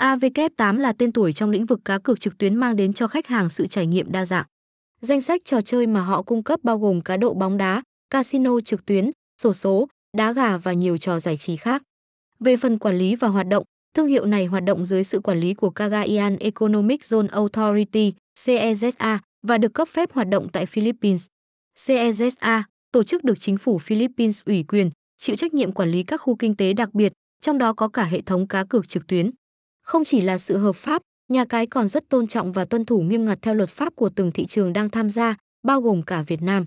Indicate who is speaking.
Speaker 1: AVK8 là tên tuổi trong lĩnh vực cá cược trực tuyến mang đến cho khách hàng sự trải nghiệm đa dạng. Danh sách trò chơi mà họ cung cấp bao gồm cá độ bóng đá, casino trực tuyến, sổ số, đá gà và nhiều trò giải trí khác. Về phần quản lý và hoạt động, thương hiệu này hoạt động dưới sự quản lý của Cagayan Economic Zone Authority, CEZA, và được cấp phép hoạt động tại Philippines. CEZA, tổ chức được chính phủ Philippines ủy quyền, chịu trách nhiệm quản lý các khu kinh tế đặc biệt, trong đó có cả hệ thống cá cược trực tuyến. Không chỉ là sự hợp pháp, nhà cái còn rất tôn trọng và tuân thủ nghiêm ngặt theo luật pháp của từng thị trường đang tham gia, bao gồm cả Việt Nam.